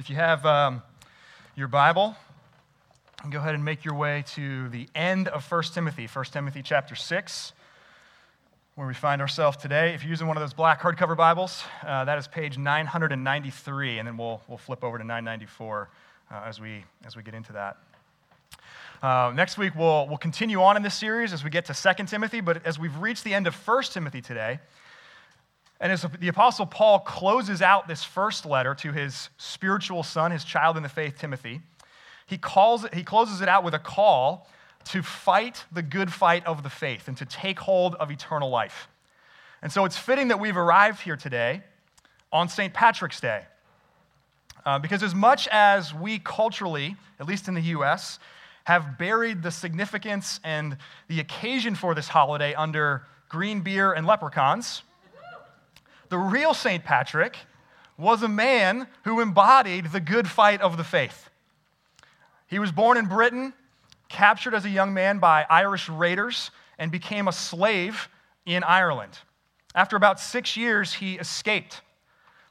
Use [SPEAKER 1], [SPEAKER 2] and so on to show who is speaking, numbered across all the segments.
[SPEAKER 1] If you have um, your Bible, go ahead and make your way to the end of 1 Timothy, 1 Timothy chapter 6, where we find ourselves today. If you're using one of those black hardcover Bibles, uh, that is page 993, and then we'll, we'll flip over to 994 uh, as, we, as we get into that. Uh, next week, we'll, we'll continue on in this series as we get to 2 Timothy, but as we've reached the end of 1 Timothy today, and as the Apostle Paul closes out this first letter to his spiritual son, his child in the faith, Timothy, he, calls it, he closes it out with a call to fight the good fight of the faith and to take hold of eternal life. And so it's fitting that we've arrived here today on St. Patrick's Day. Uh, because as much as we culturally, at least in the US, have buried the significance and the occasion for this holiday under green beer and leprechauns, the real St. Patrick was a man who embodied the good fight of the faith. He was born in Britain, captured as a young man by Irish raiders, and became a slave in Ireland. After about six years, he escaped.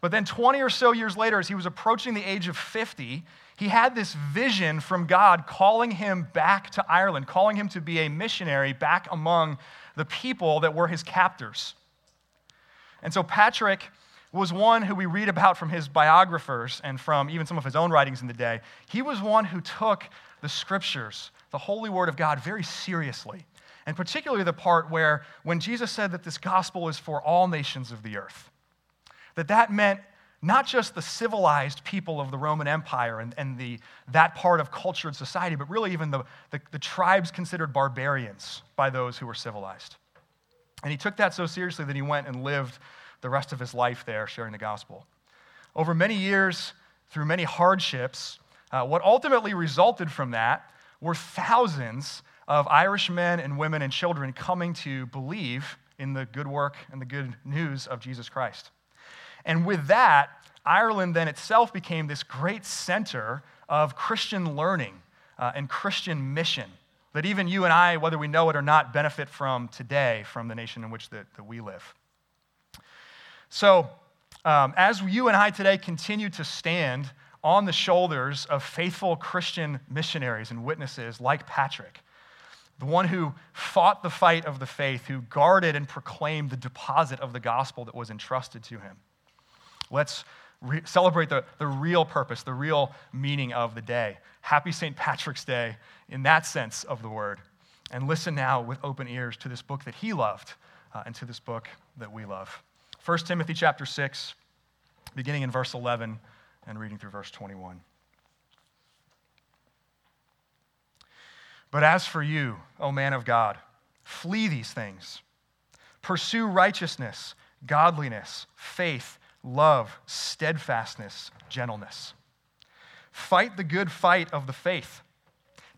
[SPEAKER 1] But then, 20 or so years later, as he was approaching the age of 50, he had this vision from God calling him back to Ireland, calling him to be a missionary back among the people that were his captors. And so Patrick was one who we read about from his biographers and from even some of his own writings in the day. He was one who took the scriptures, the holy word of God, very seriously. And particularly the part where when Jesus said that this gospel is for all nations of the earth, that that meant not just the civilized people of the Roman Empire and, and the, that part of cultured society, but really even the, the, the tribes considered barbarians by those who were civilized. And he took that so seriously that he went and lived the rest of his life there sharing the gospel. Over many years, through many hardships, uh, what ultimately resulted from that were thousands of Irish men and women and children coming to believe in the good work and the good news of Jesus Christ. And with that, Ireland then itself became this great center of Christian learning uh, and Christian mission that even you and I, whether we know it or not, benefit from today from the nation in which that, that we live. So, um, as you and I today continue to stand on the shoulders of faithful Christian missionaries and witnesses like Patrick, the one who fought the fight of the faith, who guarded and proclaimed the deposit of the gospel that was entrusted to him. Let's re- celebrate the, the real purpose, the real meaning of the day. Happy St. Patrick's Day in that sense of the word. And listen now with open ears to this book that he loved uh, and to this book that we love. 1 Timothy chapter 6, beginning in verse 11 and reading through verse 21. But as for you, O man of God, flee these things. Pursue righteousness, godliness, faith, love, steadfastness, gentleness. Fight the good fight of the faith.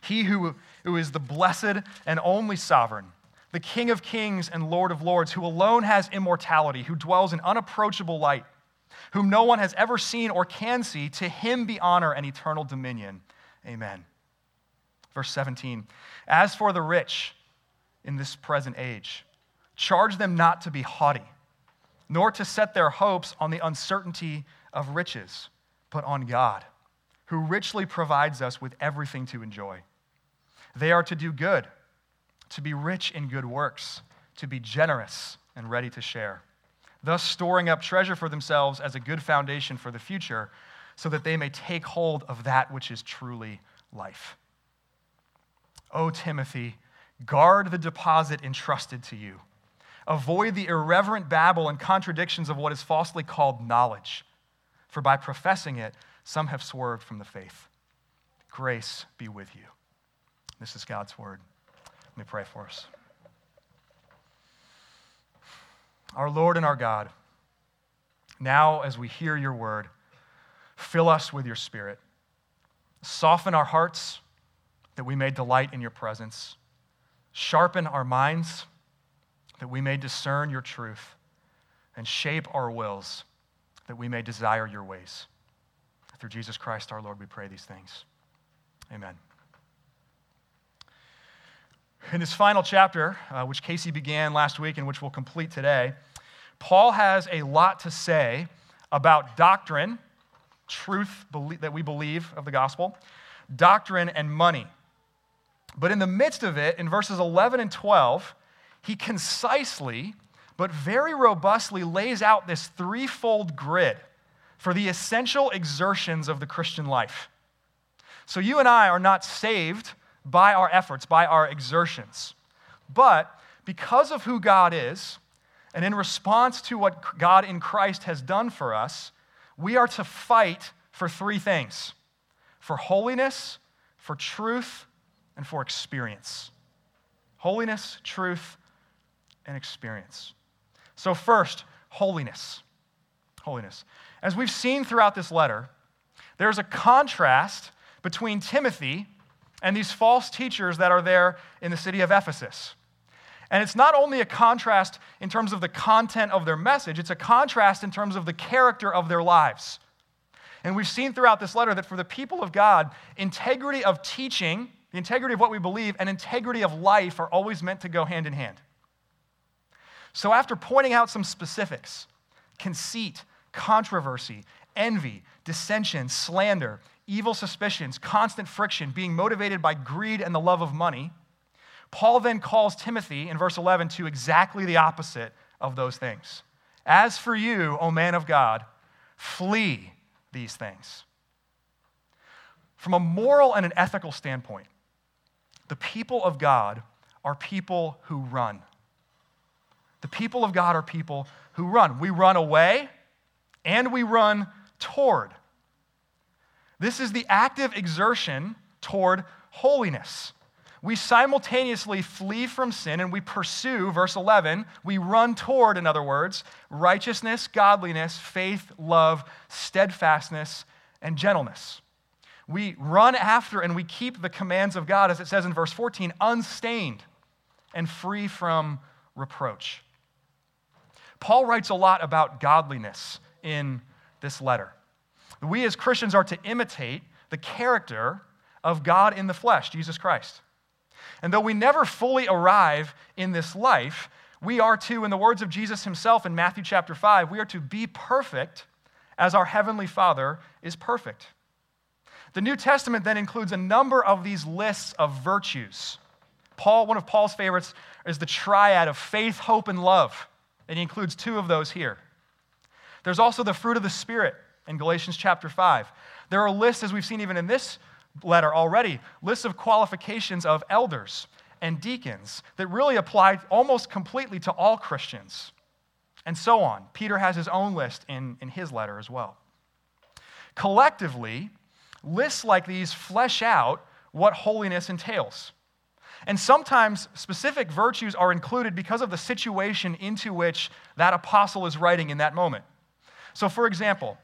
[SPEAKER 1] He who, who is the blessed and only sovereign, the King of kings and Lord of lords, who alone has immortality, who dwells in unapproachable light, whom no one has ever seen or can see, to him be honor and eternal dominion. Amen. Verse 17 As for the rich in this present age, charge them not to be haughty, nor to set their hopes on the uncertainty of riches, but on God who richly provides us with everything to enjoy. They are to do good, to be rich in good works, to be generous and ready to share, thus storing up treasure for themselves as a good foundation for the future, so that they may take hold of that which is truly life. O Timothy, guard the deposit entrusted to you. Avoid the irreverent babble and contradictions of what is falsely called knowledge, for by professing it, some have swerved from the faith. Grace be with you. This is God's word. Let me pray for us. Our Lord and our God, now as we hear your word, fill us with your spirit. Soften our hearts that we may delight in your presence. Sharpen our minds that we may discern your truth. And shape our wills that we may desire your ways. Through Jesus Christ our Lord, we pray these things. Amen. In this final chapter, uh, which Casey began last week and which we'll complete today, Paul has a lot to say about doctrine, truth that we believe of the gospel, doctrine, and money. But in the midst of it, in verses 11 and 12, he concisely but very robustly lays out this threefold grid for the essential exertions of the Christian life. So you and I are not saved by our efforts, by our exertions. But because of who God is, and in response to what God in Christ has done for us, we are to fight for three things for holiness, for truth, and for experience. Holiness, truth, and experience. So, first, holiness. Holiness. As we've seen throughout this letter, there's a contrast between Timothy and these false teachers that are there in the city of Ephesus. And it's not only a contrast in terms of the content of their message, it's a contrast in terms of the character of their lives. And we've seen throughout this letter that for the people of God, integrity of teaching, the integrity of what we believe, and integrity of life are always meant to go hand in hand. So, after pointing out some specifics conceit, controversy, envy, dissension, slander, evil suspicions, constant friction, being motivated by greed and the love of money, Paul then calls Timothy in verse 11 to exactly the opposite of those things. As for you, O man of God, flee these things. From a moral and an ethical standpoint, the people of God are people who run. The people of God are people who run. We run away and we run toward. This is the active exertion toward holiness. We simultaneously flee from sin and we pursue, verse 11, we run toward, in other words, righteousness, godliness, faith, love, steadfastness, and gentleness. We run after and we keep the commands of God, as it says in verse 14, unstained and free from reproach. Paul writes a lot about godliness in this letter. We as Christians are to imitate the character of God in the flesh, Jesus Christ. And though we never fully arrive in this life, we are to, in the words of Jesus himself in Matthew chapter 5, we are to be perfect as our heavenly Father is perfect. The New Testament then includes a number of these lists of virtues. Paul, one of Paul's favorites, is the triad of faith, hope, and love. And he includes two of those here. There's also the fruit of the Spirit in Galatians chapter 5. There are lists, as we've seen even in this letter already, lists of qualifications of elders and deacons that really apply almost completely to all Christians, and so on. Peter has his own list in, in his letter as well. Collectively, lists like these flesh out what holiness entails. And sometimes specific virtues are included because of the situation into which that apostle is writing in that moment. So, for example,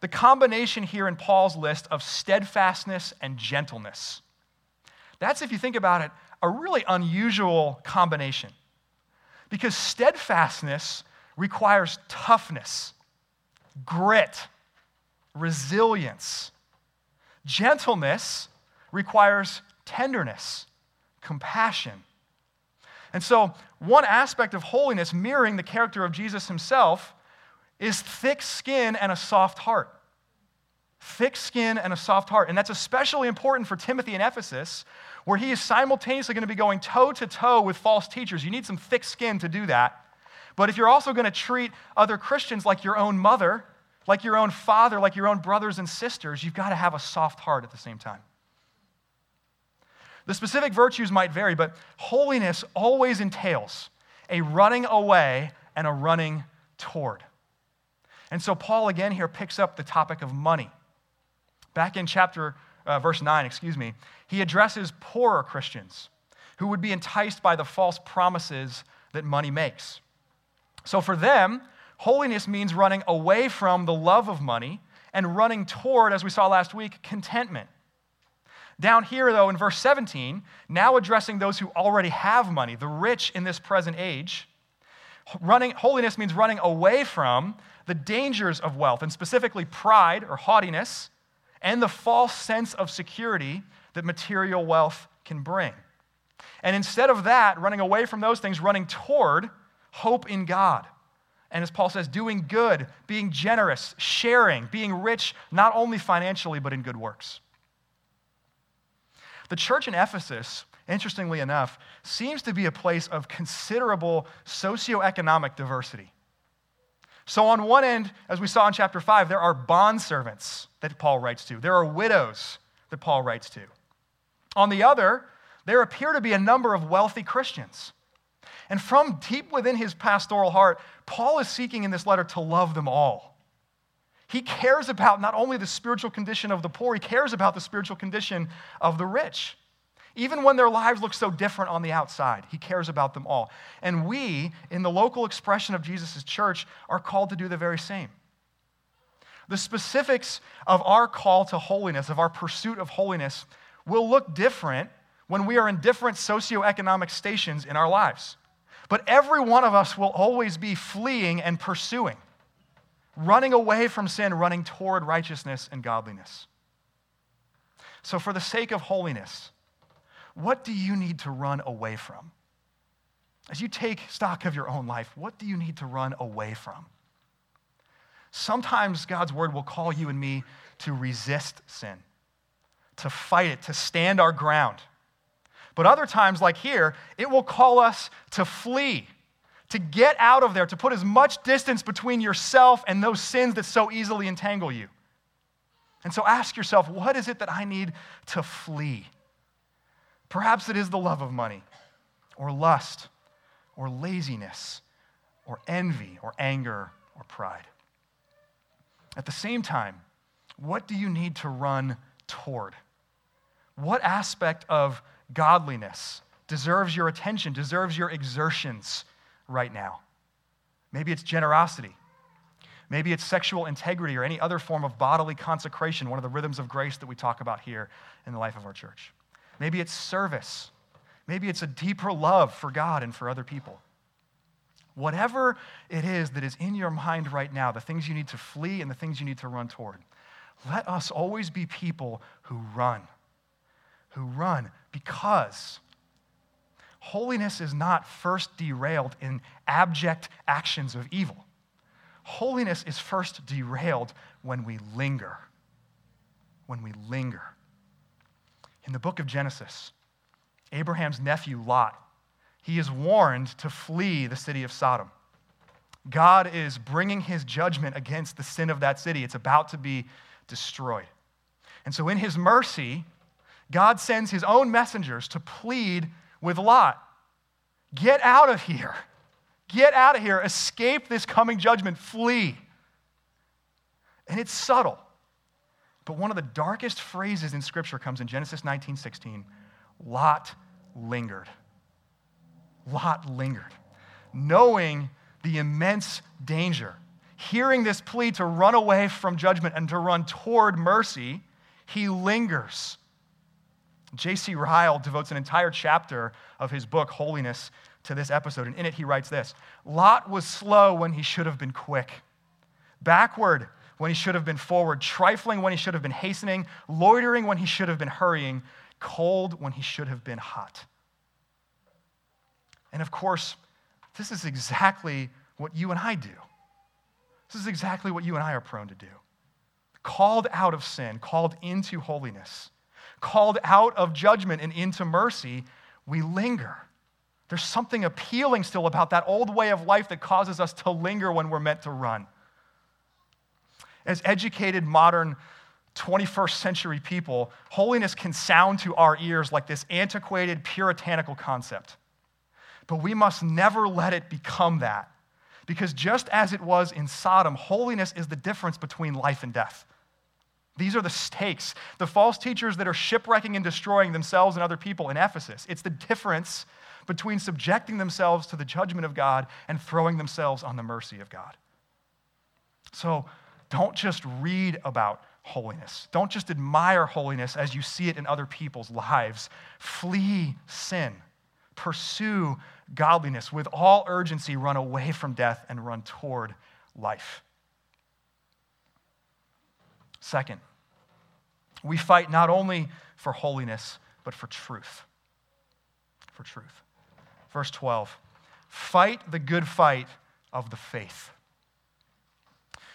[SPEAKER 1] the combination here in Paul's list of steadfastness and gentleness. That's, if you think about it, a really unusual combination. Because steadfastness requires toughness, grit, resilience. Gentleness requires tenderness compassion. And so, one aspect of holiness, mirroring the character of Jesus himself, is thick skin and a soft heart. Thick skin and a soft heart. And that's especially important for Timothy in Ephesus, where he is simultaneously going to be going toe to toe with false teachers. You need some thick skin to do that. But if you're also going to treat other Christians like your own mother, like your own father, like your own brothers and sisters, you've got to have a soft heart at the same time. The specific virtues might vary, but holiness always entails a running away and a running toward. And so Paul again here picks up the topic of money. Back in chapter, uh, verse 9, excuse me, he addresses poorer Christians who would be enticed by the false promises that money makes. So for them, holiness means running away from the love of money and running toward, as we saw last week, contentment Down here, though, in verse 17, now addressing those who already have money, the rich in this present age, running, holiness means running away from the dangers of wealth, and specifically pride or haughtiness, and the false sense of security that material wealth can bring. And instead of that, running away from those things, running toward hope in God. And as Paul says, doing good, being generous, sharing, being rich, not only financially, but in good works. The church in Ephesus, interestingly enough, seems to be a place of considerable socioeconomic diversity. So, on one end, as we saw in chapter 5, there are bondservants that Paul writes to, there are widows that Paul writes to. On the other, there appear to be a number of wealthy Christians. And from deep within his pastoral heart, Paul is seeking in this letter to love them all. He cares about not only the spiritual condition of the poor, he cares about the spiritual condition of the rich. Even when their lives look so different on the outside, he cares about them all. And we, in the local expression of Jesus' church, are called to do the very same. The specifics of our call to holiness, of our pursuit of holiness, will look different when we are in different socioeconomic stations in our lives. But every one of us will always be fleeing and pursuing, running away from sin, running toward righteousness and godliness. So, for the sake of holiness, what do you need to run away from? As you take stock of your own life, what do you need to run away from? Sometimes God's word will call you and me to resist sin, to fight it, to stand our ground. But other times, like here, it will call us to flee, to get out of there, to put as much distance between yourself and those sins that so easily entangle you. And so ask yourself, what is it that I need to flee? Perhaps it is the love of money, or lust, or laziness, or envy, or anger, or pride. At the same time, what do you need to run toward? What aspect of godliness deserves your attention, deserves your exertions right now. Maybe it's generosity. Maybe it's sexual integrity or any other form of bodily consecration, one of the rhythms of grace that we talk about here in the life of our church. Maybe it's service. Maybe it's a deeper love for God and for other people. Whatever it is that is in your mind right now, the things you need to flee and the things you need to run toward, let us always be people who run, who run because holiness is not first derailed in abject actions of evil. Holiness is first derailed when we linger. When we linger. In the book of Genesis, Abraham's nephew Lot, he is warned to flee the city of Sodom. God is bringing his judgment against the sin of that city. It's about to be destroyed. And so, in his mercy, God sends his own messengers to plead with Lot get out of here. Get out of here. Escape this coming judgment. Flee. And it's subtle. But one of the darkest phrases in Scripture comes in Genesis 19 16. Lot lingered. Lot lingered. Knowing the immense danger, hearing this plea to run away from judgment and to run toward mercy, he lingers. J.C. Ryle devotes an entire chapter of his book, Holiness, to this episode. And in it, he writes this Lot was slow when he should have been quick, backward when he should have been forward, trifling when he should have been hastening, loitering when he should have been hurrying, cold when he should have been hot. And of course, this is exactly what you and I do. This is exactly what you and I are prone to do. Called out of sin, called into holiness called out of judgment and into mercy, we linger. There's something appealing still about that old way of life that causes us to linger when we're meant to run. As educated, modern, 21st century people, holiness can sound to our ears like this antiquated, puritanical concept. But we must never let it become that. Because just as it was in Sodom, holiness is the difference between life and death. These are the stakes. The false teachers that are shipwrecking and destroying themselves and other people in Ephesus. It's the difference between subjecting themselves to the judgment of God and throwing themselves on the mercy of God. So don't just read about holiness. Don't just admire holiness as you see it in other people's lives. Flee sin. Pursue godliness. With all urgency, run away from death and run toward life. Second, we fight not only for holiness, but for truth. For truth. Verse 12 Fight the good fight of the faith.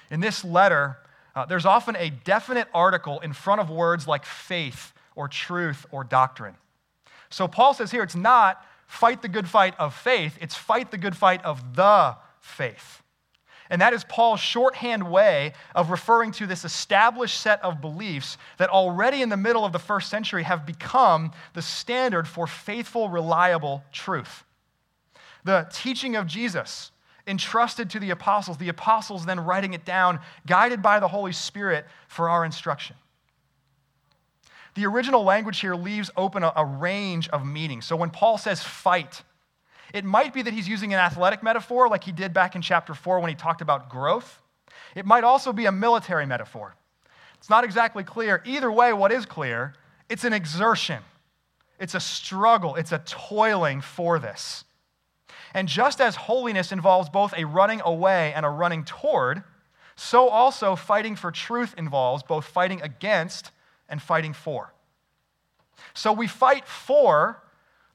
[SPEAKER 1] In this letter, uh, there's often a definite article in front of words like faith or truth or doctrine. So Paul says here it's not fight the good fight of faith, it's fight the good fight of the faith. And that is Paul's shorthand way of referring to this established set of beliefs that already in the middle of the first century have become the standard for faithful, reliable truth. The teaching of Jesus, entrusted to the apostles, the apostles then writing it down, guided by the Holy Spirit for our instruction. The original language here leaves open a, a range of meanings. So when Paul says fight, it might be that he's using an athletic metaphor like he did back in chapter 4 when he talked about growth. It might also be a military metaphor. It's not exactly clear. Either way, what is clear, it's an exertion, it's a struggle, it's a toiling for this. And just as holiness involves both a running away and a running toward, so also fighting for truth involves both fighting against and fighting for. So we fight for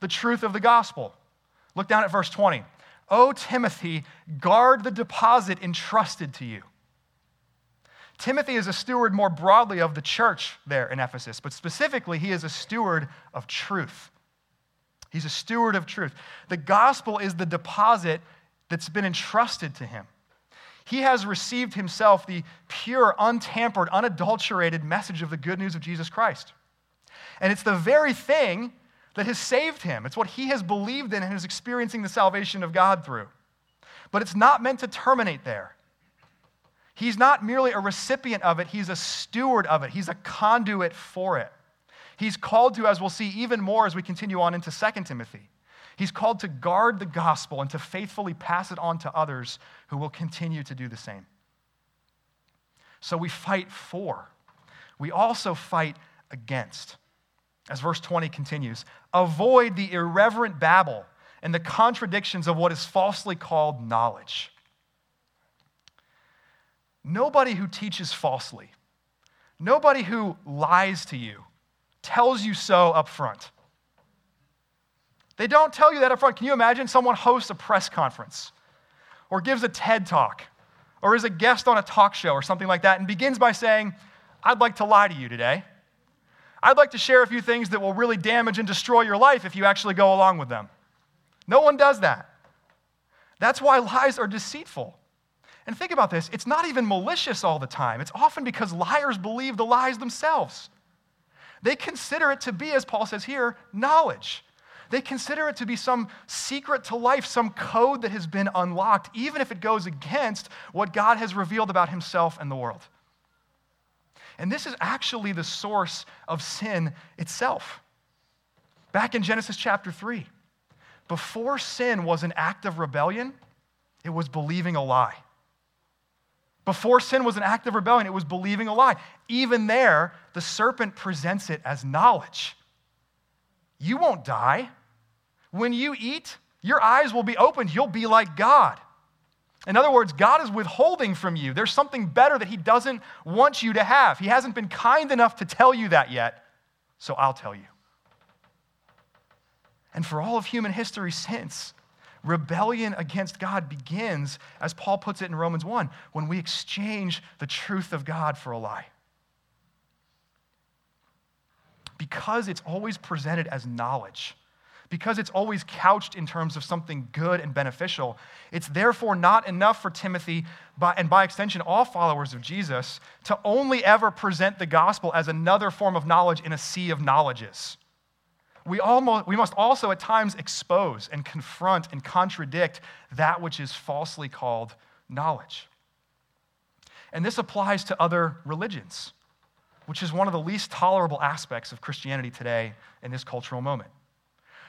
[SPEAKER 1] the truth of the gospel. Look down at verse 20. O Timothy, guard the deposit entrusted to you. Timothy is a steward more broadly of the church there in Ephesus, but specifically, he is a steward of truth. He's a steward of truth. The gospel is the deposit that's been entrusted to him. He has received himself the pure, untampered, unadulterated message of the good news of Jesus Christ. And it's the very thing that has saved him. It's what he has believed in and is experiencing the salvation of God through. But it's not meant to terminate there. He's not merely a recipient of it, he's a steward of it, he's a conduit for it. He's called to, as we'll see even more as we continue on into 2 Timothy, he's called to guard the gospel and to faithfully pass it on to others who will continue to do the same. So we fight for. We also fight against. As verse 20 continues, avoid the irreverent babble and the contradictions of what is falsely called knowledge. Nobody who teaches falsely, nobody who lies to you, tells you so up front. They don't tell you that up front. Can you imagine someone hosts a press conference or gives a TED talk or is a guest on a talk show or something like that and begins by saying, I'd like to lie to you today. I'd like to share a few things that will really damage and destroy your life if you actually go along with them. No one does that. That's why lies are deceitful. And think about this it's not even malicious all the time, it's often because liars believe the lies themselves. They consider it to be, as Paul says here, knowledge. They consider it to be some secret to life, some code that has been unlocked, even if it goes against what God has revealed about himself and the world. And this is actually the source of sin itself. Back in Genesis chapter 3, before sin was an act of rebellion, it was believing a lie. Before sin was an act of rebellion, it was believing a lie. Even there, the serpent presents it as knowledge. You won't die. When you eat, your eyes will be opened. You'll be like God. In other words, God is withholding from you. There's something better that He doesn't want you to have. He hasn't been kind enough to tell you that yet, so I'll tell you. And for all of human history since, rebellion against God begins, as Paul puts it in Romans 1, when we exchange the truth of God for a lie. Because it's always presented as knowledge, because it's always couched in terms of something good and beneficial, it's therefore not enough for Timothy, and by extension, all followers of Jesus, to only ever present the gospel as another form of knowledge in a sea of knowledges we, almost, we must also at times expose and confront and contradict that which is falsely called knowledge. And this applies to other religions, which is one of the least tolerable aspects of Christianity today in this cultural moment.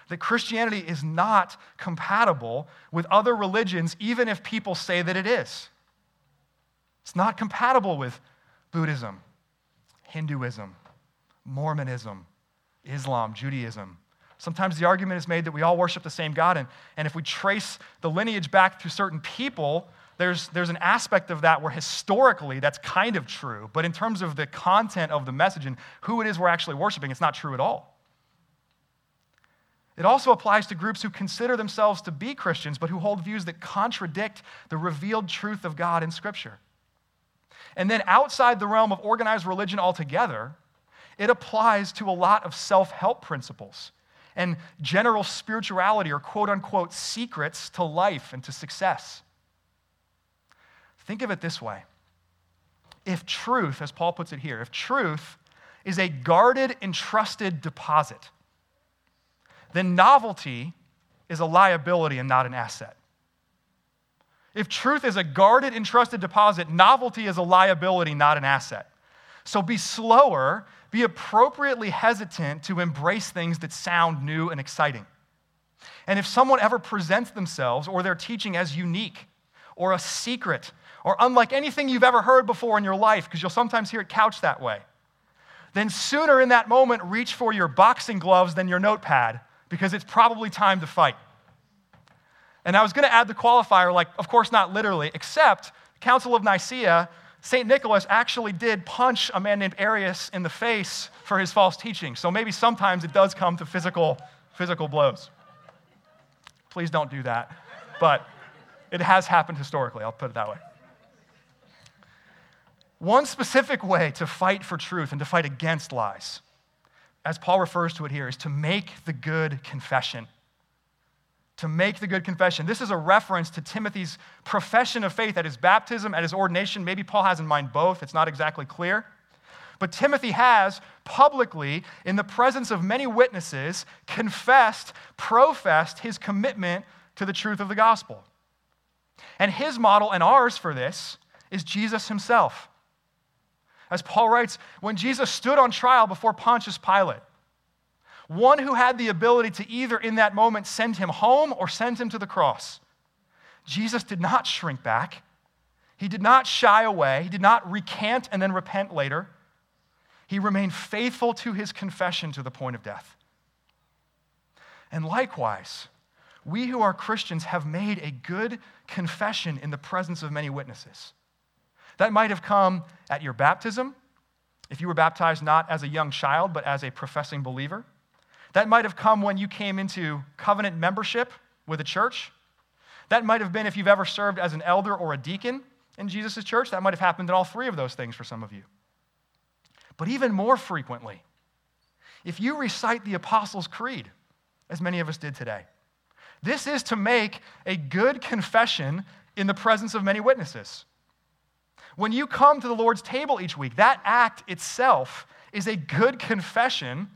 [SPEAKER 1] That Christianity is not compatible with other religions, even if people say that it is. It's not compatible with Buddhism Hinduism, Mormonism, Islam, Judaism. Sometimes the argument is made that we all worship the same God, and, and if we trace the lineage back through certain people, there's, there's an aspect of that where historically that's kind of true, but in terms of the content of the message and who it is we're actually worshiping, it's not true at all. It also applies to groups who consider themselves to be Christians, but who hold views that contradict the revealed truth of God in Scripture. And then outside the realm of organized religion altogether, it applies to a lot of self help principles and general spirituality or quote unquote secrets to life and to success. Think of it this way if truth, as Paul puts it here, if truth is a guarded, entrusted deposit, then novelty is a liability and not an asset. If truth is a guarded, entrusted deposit, novelty is a liability, not an asset. So be slower, be appropriately hesitant to embrace things that sound new and exciting. And if someone ever presents themselves or their teaching as unique or a secret or unlike anything you've ever heard before in your life, because you'll sometimes hear it couched that way, then sooner in that moment reach for your boxing gloves than your notepad because it's probably time to fight. And I was going to add the qualifier, like, of course, not literally, except Council of Nicaea, St. Nicholas actually did punch a man named Arius in the face for his false teaching. So maybe sometimes it does come to physical, physical blows. Please don't do that. But it has happened historically, I'll put it that way. One specific way to fight for truth and to fight against lies as Paul refers to it here, is to make the good confession. To make the good confession. This is a reference to Timothy's profession of faith at his baptism, at his ordination. Maybe Paul has in mind both, it's not exactly clear. But Timothy has publicly, in the presence of many witnesses, confessed, professed his commitment to the truth of the gospel. And his model and ours for this is Jesus himself. As Paul writes, when Jesus stood on trial before Pontius Pilate, one who had the ability to either in that moment send him home or send him to the cross, Jesus did not shrink back. He did not shy away. He did not recant and then repent later. He remained faithful to his confession to the point of death. And likewise, we who are Christians have made a good confession in the presence of many witnesses. That might have come at your baptism, if you were baptized not as a young child, but as a professing believer. That might have come when you came into covenant membership with a church. That might have been if you've ever served as an elder or a deacon in Jesus' church. That might have happened in all three of those things for some of you. But even more frequently, if you recite the Apostles' Creed, as many of us did today, this is to make a good confession in the presence of many witnesses. When you come to the Lord's table each week, that act itself is a good confession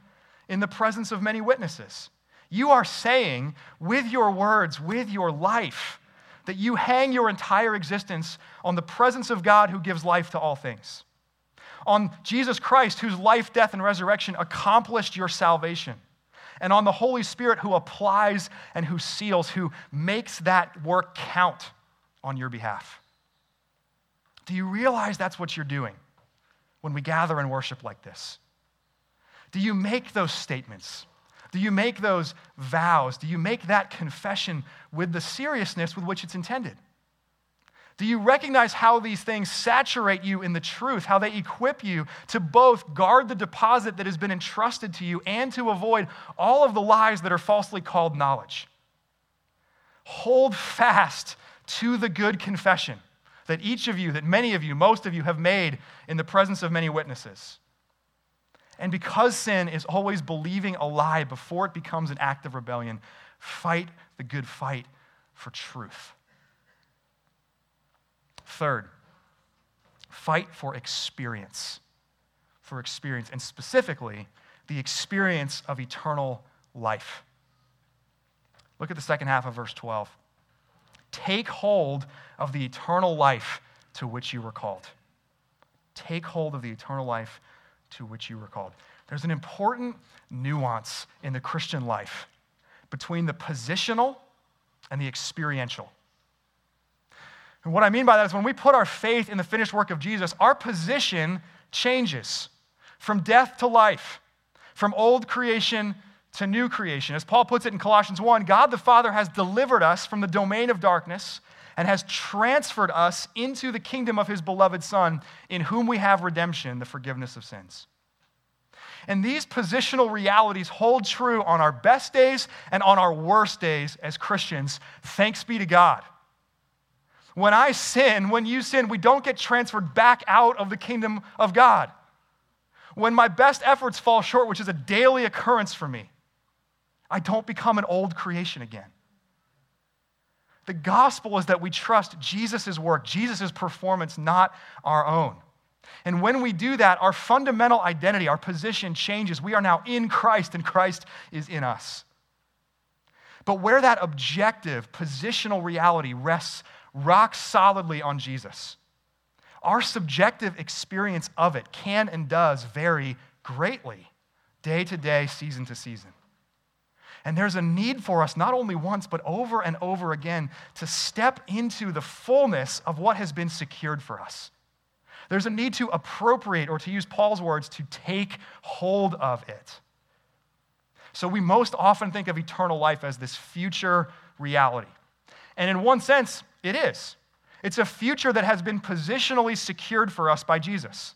[SPEAKER 1] in the presence of many witnesses. You are saying with your words, with your life, that you hang your entire existence on the presence of God who gives life to all things, on Jesus Christ, whose life, death, and resurrection accomplished your salvation, and on the Holy Spirit who applies and who seals, who makes that work count on your behalf. Do you realize that's what you're doing when we gather and worship like this? Do you make those statements? Do you make those vows? Do you make that confession with the seriousness with which it's intended? Do you recognize how these things saturate you in the truth, how they equip you to both guard the deposit that has been entrusted to you and to avoid all of the lies that are falsely called knowledge? Hold fast to the good confession that each of you, that many of you, most of you have made in the presence of many witnesses. And because sin is always believing a lie before it becomes an act of rebellion, fight the good fight for truth. Third, fight for experience. For experience, and specifically, the experience of eternal life. Look at the second half of verse 12. Take hold of the eternal life to which you were called. Take hold of the eternal life to which you were called. There's an important nuance in the Christian life between the positional and the experiential. And what I mean by that is when we put our faith in the finished work of Jesus, our position changes. from death to life, from old creation to new creation. As Paul puts it in Colossians 1, God the Father has delivered us from the domain of darkness and has transferred us into the kingdom of his beloved Son, in whom we have redemption, the forgiveness of sins. And these positional realities hold true on our best days and on our worst days as Christians. Thanks be to God. When I sin, when you sin, we don't get transferred back out of the kingdom of God. When my best efforts fall short, which is a daily occurrence for me, I don't become an old creation again. The gospel is that we trust Jesus' work, Jesus' performance, not our own. And when we do that, our fundamental identity, our position changes. We are now in Christ, and Christ is in us. But where that objective, positional reality rests rock solidly on Jesus, our subjective experience of it can and does vary greatly day to day, season to season. And there's a need for us, not only once, but over and over again, to step into the fullness of what has been secured for us. There's a need to appropriate, or to use Paul's words, to take hold of it. So we most often think of eternal life as this future reality. And in one sense, it is. It's a future that has been positionally secured for us by Jesus.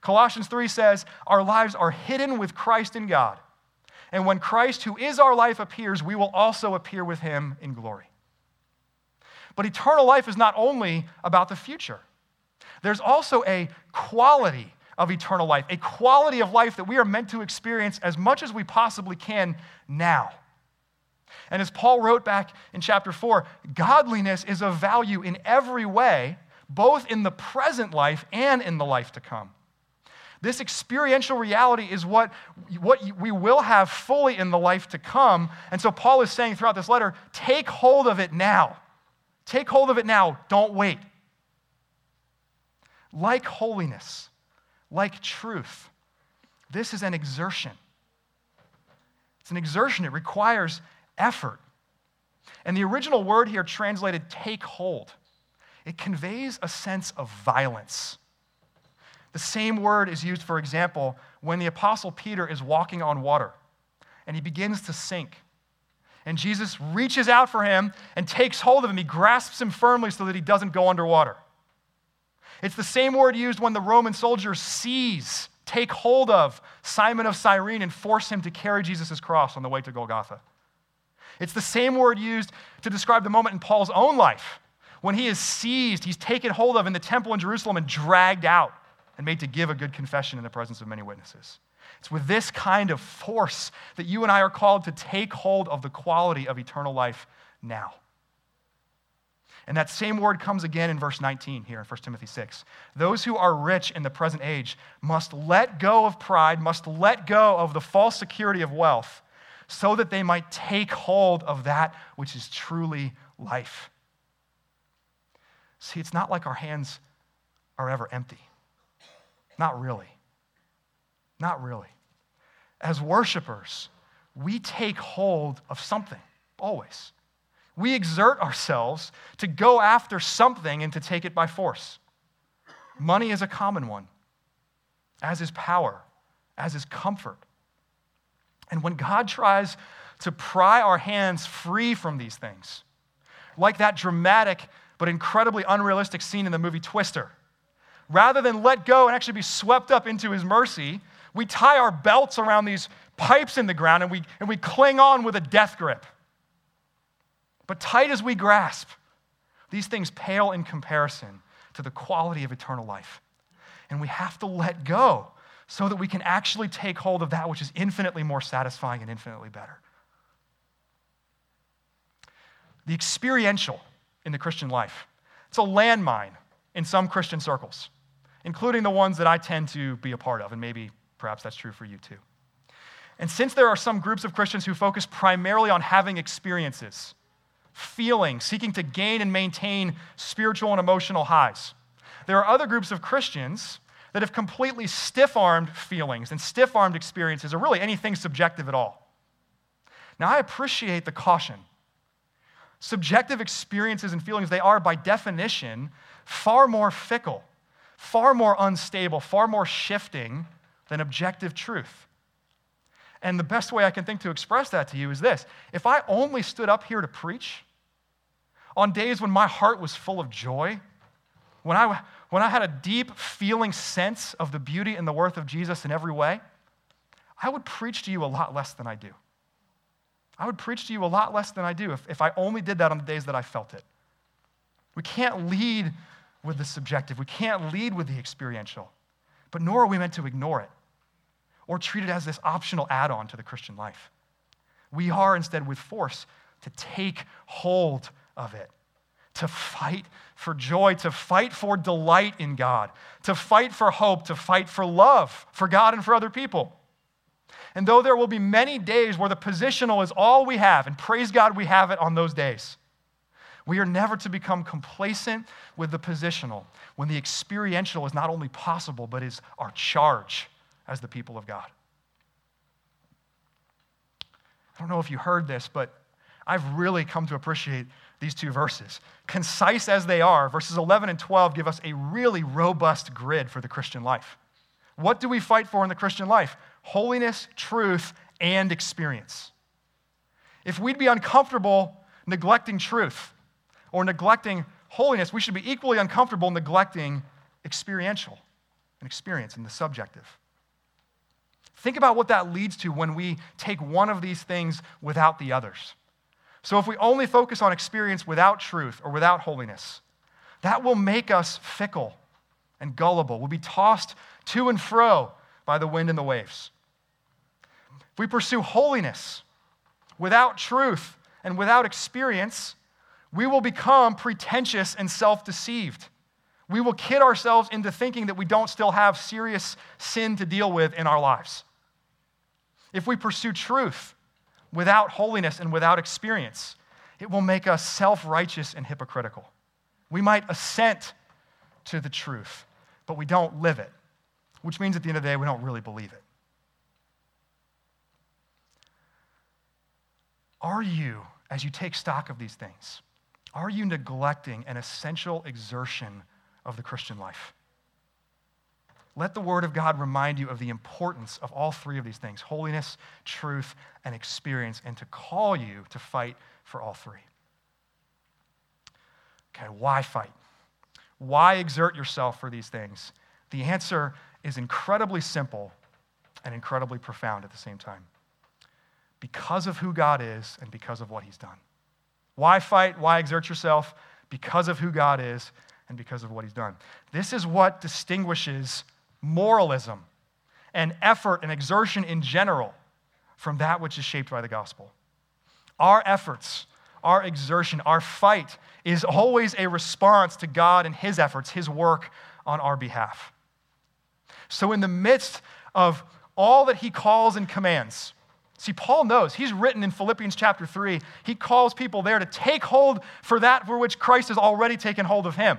[SPEAKER 1] Colossians 3 says, Our lives are hidden with Christ in God. And when Christ, who is our life, appears, we will also appear with him in glory. But eternal life is not only about the future, there's also a quality of eternal life, a quality of life that we are meant to experience as much as we possibly can now. And as Paul wrote back in chapter 4, godliness is of value in every way, both in the present life and in the life to come. This experiential reality is what, what we will have fully in the life to come. And so Paul is saying throughout this letter take hold of it now. Take hold of it now. Don't wait. Like holiness, like truth, this is an exertion. It's an exertion, it requires effort. And the original word here translated take hold, it conveys a sense of violence. The same word is used, for example, when the Apostle Peter is walking on water and he begins to sink. And Jesus reaches out for him and takes hold of him. He grasps him firmly so that he doesn't go underwater. It's the same word used when the Roman soldiers seize, take hold of Simon of Cyrene and force him to carry Jesus' cross on the way to Golgotha. It's the same word used to describe the moment in Paul's own life when he is seized, he's taken hold of in the temple in Jerusalem and dragged out and made to give a good confession in the presence of many witnesses. It's with this kind of force that you and I are called to take hold of the quality of eternal life now. And that same word comes again in verse 19 here in 1 Timothy 6. Those who are rich in the present age must let go of pride, must let go of the false security of wealth, so that they might take hold of that which is truly life. See, it's not like our hands are ever empty. Not really. Not really. As worshipers, we take hold of something, always. We exert ourselves to go after something and to take it by force. Money is a common one, as is power, as is comfort. And when God tries to pry our hands free from these things, like that dramatic but incredibly unrealistic scene in the movie Twister, rather than let go and actually be swept up into his mercy, we tie our belts around these pipes in the ground and we, and we cling on with a death grip. But tight as we grasp, these things pale in comparison to the quality of eternal life. And we have to let go so that we can actually take hold of that which is infinitely more satisfying and infinitely better. The experiential in the Christian life, it's a landmine in some Christian circles, including the ones that I tend to be a part of, and maybe perhaps that's true for you too. And since there are some groups of Christians who focus primarily on having experiences, feeling, seeking to gain and maintain spiritual and emotional highs, there are other groups of Christians that have completely stiff armed feelings and stiff armed experiences, or really anything subjective at all. Now, I appreciate the caution. Subjective experiences and feelings, they are by definition far more fickle, far more unstable, far more shifting than objective truth. And the best way I can think to express that to you is this if I only stood up here to preach on days when my heart was full of joy, when I, when I had a deep feeling sense of the beauty and the worth of Jesus in every way, I would preach to you a lot less than I do. I would preach to you a lot less than I do if, if I only did that on the days that I felt it. We can't lead with the subjective, we can't lead with the experiential, but nor are we meant to ignore it or treat it as this optional add on to the Christian life. We are instead with force to take hold of it, to fight for joy, to fight for delight in God, to fight for hope, to fight for love for God and for other people. And though there will be many days where the positional is all we have, and praise God we have it on those days, we are never to become complacent with the positional when the experiential is not only possible, but is our charge as the people of God. I don't know if you heard this, but I've really come to appreciate these two verses. Concise as they are, verses 11 and 12 give us a really robust grid for the Christian life. What do we fight for in the Christian life? holiness, truth, and experience. If we'd be uncomfortable neglecting truth or neglecting holiness, we should be equally uncomfortable neglecting experiential and experience in the subjective. Think about what that leads to when we take one of these things without the others. So, if we only focus on experience without truth or without holiness, that will make us fickle and gullible. We'll be tossed to and fro by the wind and the waves. If we pursue holiness without truth and without experience, we will become pretentious and self deceived. We will kid ourselves into thinking that we don't still have serious sin to deal with in our lives. If we pursue truth without holiness and without experience, it will make us self righteous and hypocritical. We might assent to the truth, but we don't live it, which means at the end of the day, we don't really believe it. Are you, as you take stock of these things, are you neglecting an essential exertion of the Christian life? Let the Word of God remind you of the importance of all three of these things holiness, truth, and experience, and to call you to fight for all three. Okay, why fight? Why exert yourself for these things? The answer is incredibly simple and incredibly profound at the same time because of who God is and because of what He's done. Why fight? Why exert yourself? Because of who God is and because of what He's done. This is what distinguishes moralism and effort and exertion in general from that which is shaped by the gospel. Our efforts, our exertion, our fight is always a response to God and His efforts, His work on our behalf. So, in the midst of all that He calls and commands, See, Paul knows. He's written in Philippians chapter 3. He calls people there to take hold for that for which Christ has already taken hold of him.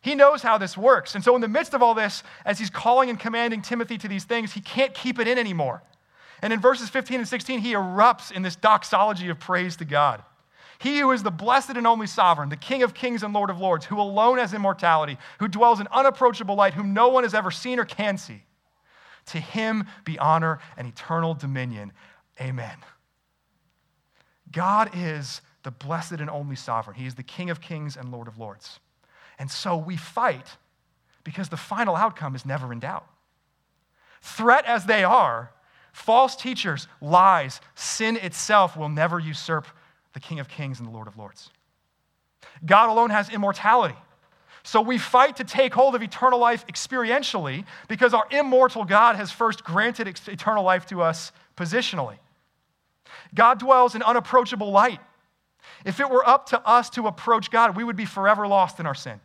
[SPEAKER 1] He knows how this works. And so, in the midst of all this, as he's calling and commanding Timothy to these things, he can't keep it in anymore. And in verses 15 and 16, he erupts in this doxology of praise to God. He who is the blessed and only sovereign, the King of kings and Lord of lords, who alone has immortality, who dwells in unapproachable light, whom no one has ever seen or can see. To him be honor and eternal dominion. Amen. God is the blessed and only sovereign. He is the King of kings and Lord of lords. And so we fight because the final outcome is never in doubt. Threat as they are, false teachers, lies, sin itself will never usurp the King of kings and the Lord of lords. God alone has immortality. So we fight to take hold of eternal life experientially because our immortal God has first granted eternal life to us positionally. God dwells in unapproachable light. If it were up to us to approach God, we would be forever lost in our sin.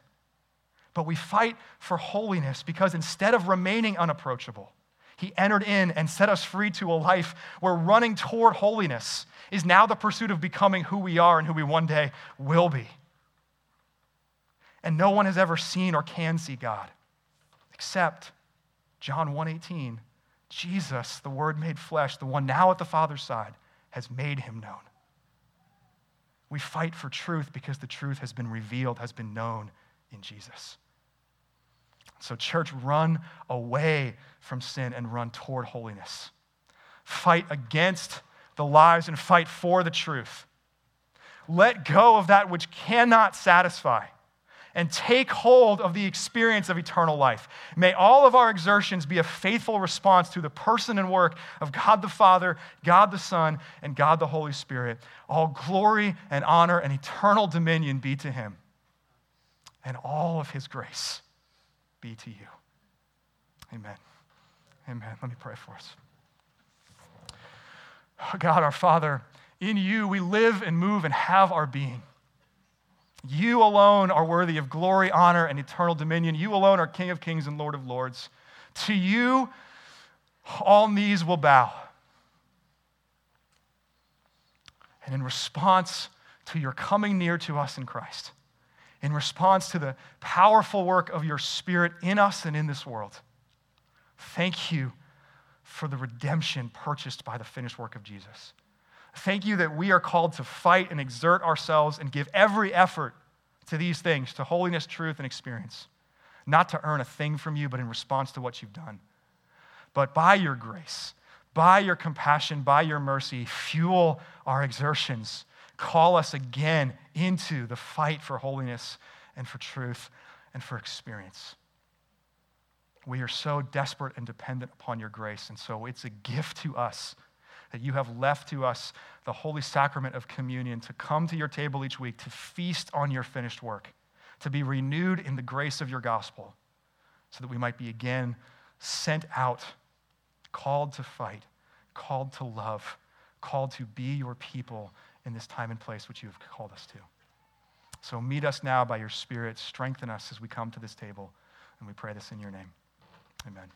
[SPEAKER 1] But we fight for holiness because instead of remaining unapproachable, He entered in and set us free to a life where running toward holiness is now the pursuit of becoming who we are and who we one day will be and no one has ever seen or can see God except John 1:18 Jesus the word made flesh the one now at the father's side has made him known we fight for truth because the truth has been revealed has been known in Jesus So, church, run away from sin and run toward holiness. Fight against the lies and fight for the truth. Let go of that which cannot satisfy and take hold of the experience of eternal life. May all of our exertions be a faithful response to the person and work of God the Father, God the Son, and God the Holy Spirit. All glory and honor and eternal dominion be to him, and all of his grace be to you. Amen. Amen. Let me pray for us. God, our Father, in you we live and move and have our being. You alone are worthy of glory, honor, and eternal dominion. You alone are King of kings and Lord of lords. To you, all knees will bow. And in response to your coming near to us in Christ, in response to the powerful work of your Spirit in us and in this world, thank you for the redemption purchased by the finished work of Jesus. Thank you that we are called to fight and exert ourselves and give every effort to these things, to holiness, truth, and experience. Not to earn a thing from you, but in response to what you've done. But by your grace, by your compassion, by your mercy, fuel our exertions. Call us again into the fight for holiness and for truth and for experience. We are so desperate and dependent upon your grace, and so it's a gift to us that you have left to us the holy sacrament of communion to come to your table each week to feast on your finished work, to be renewed in the grace of your gospel, so that we might be again sent out, called to fight, called to love, called to be your people in this time and place which you have called us to. So meet us now by your Spirit, strengthen us as we come to this table, and we pray this in your name. Amen.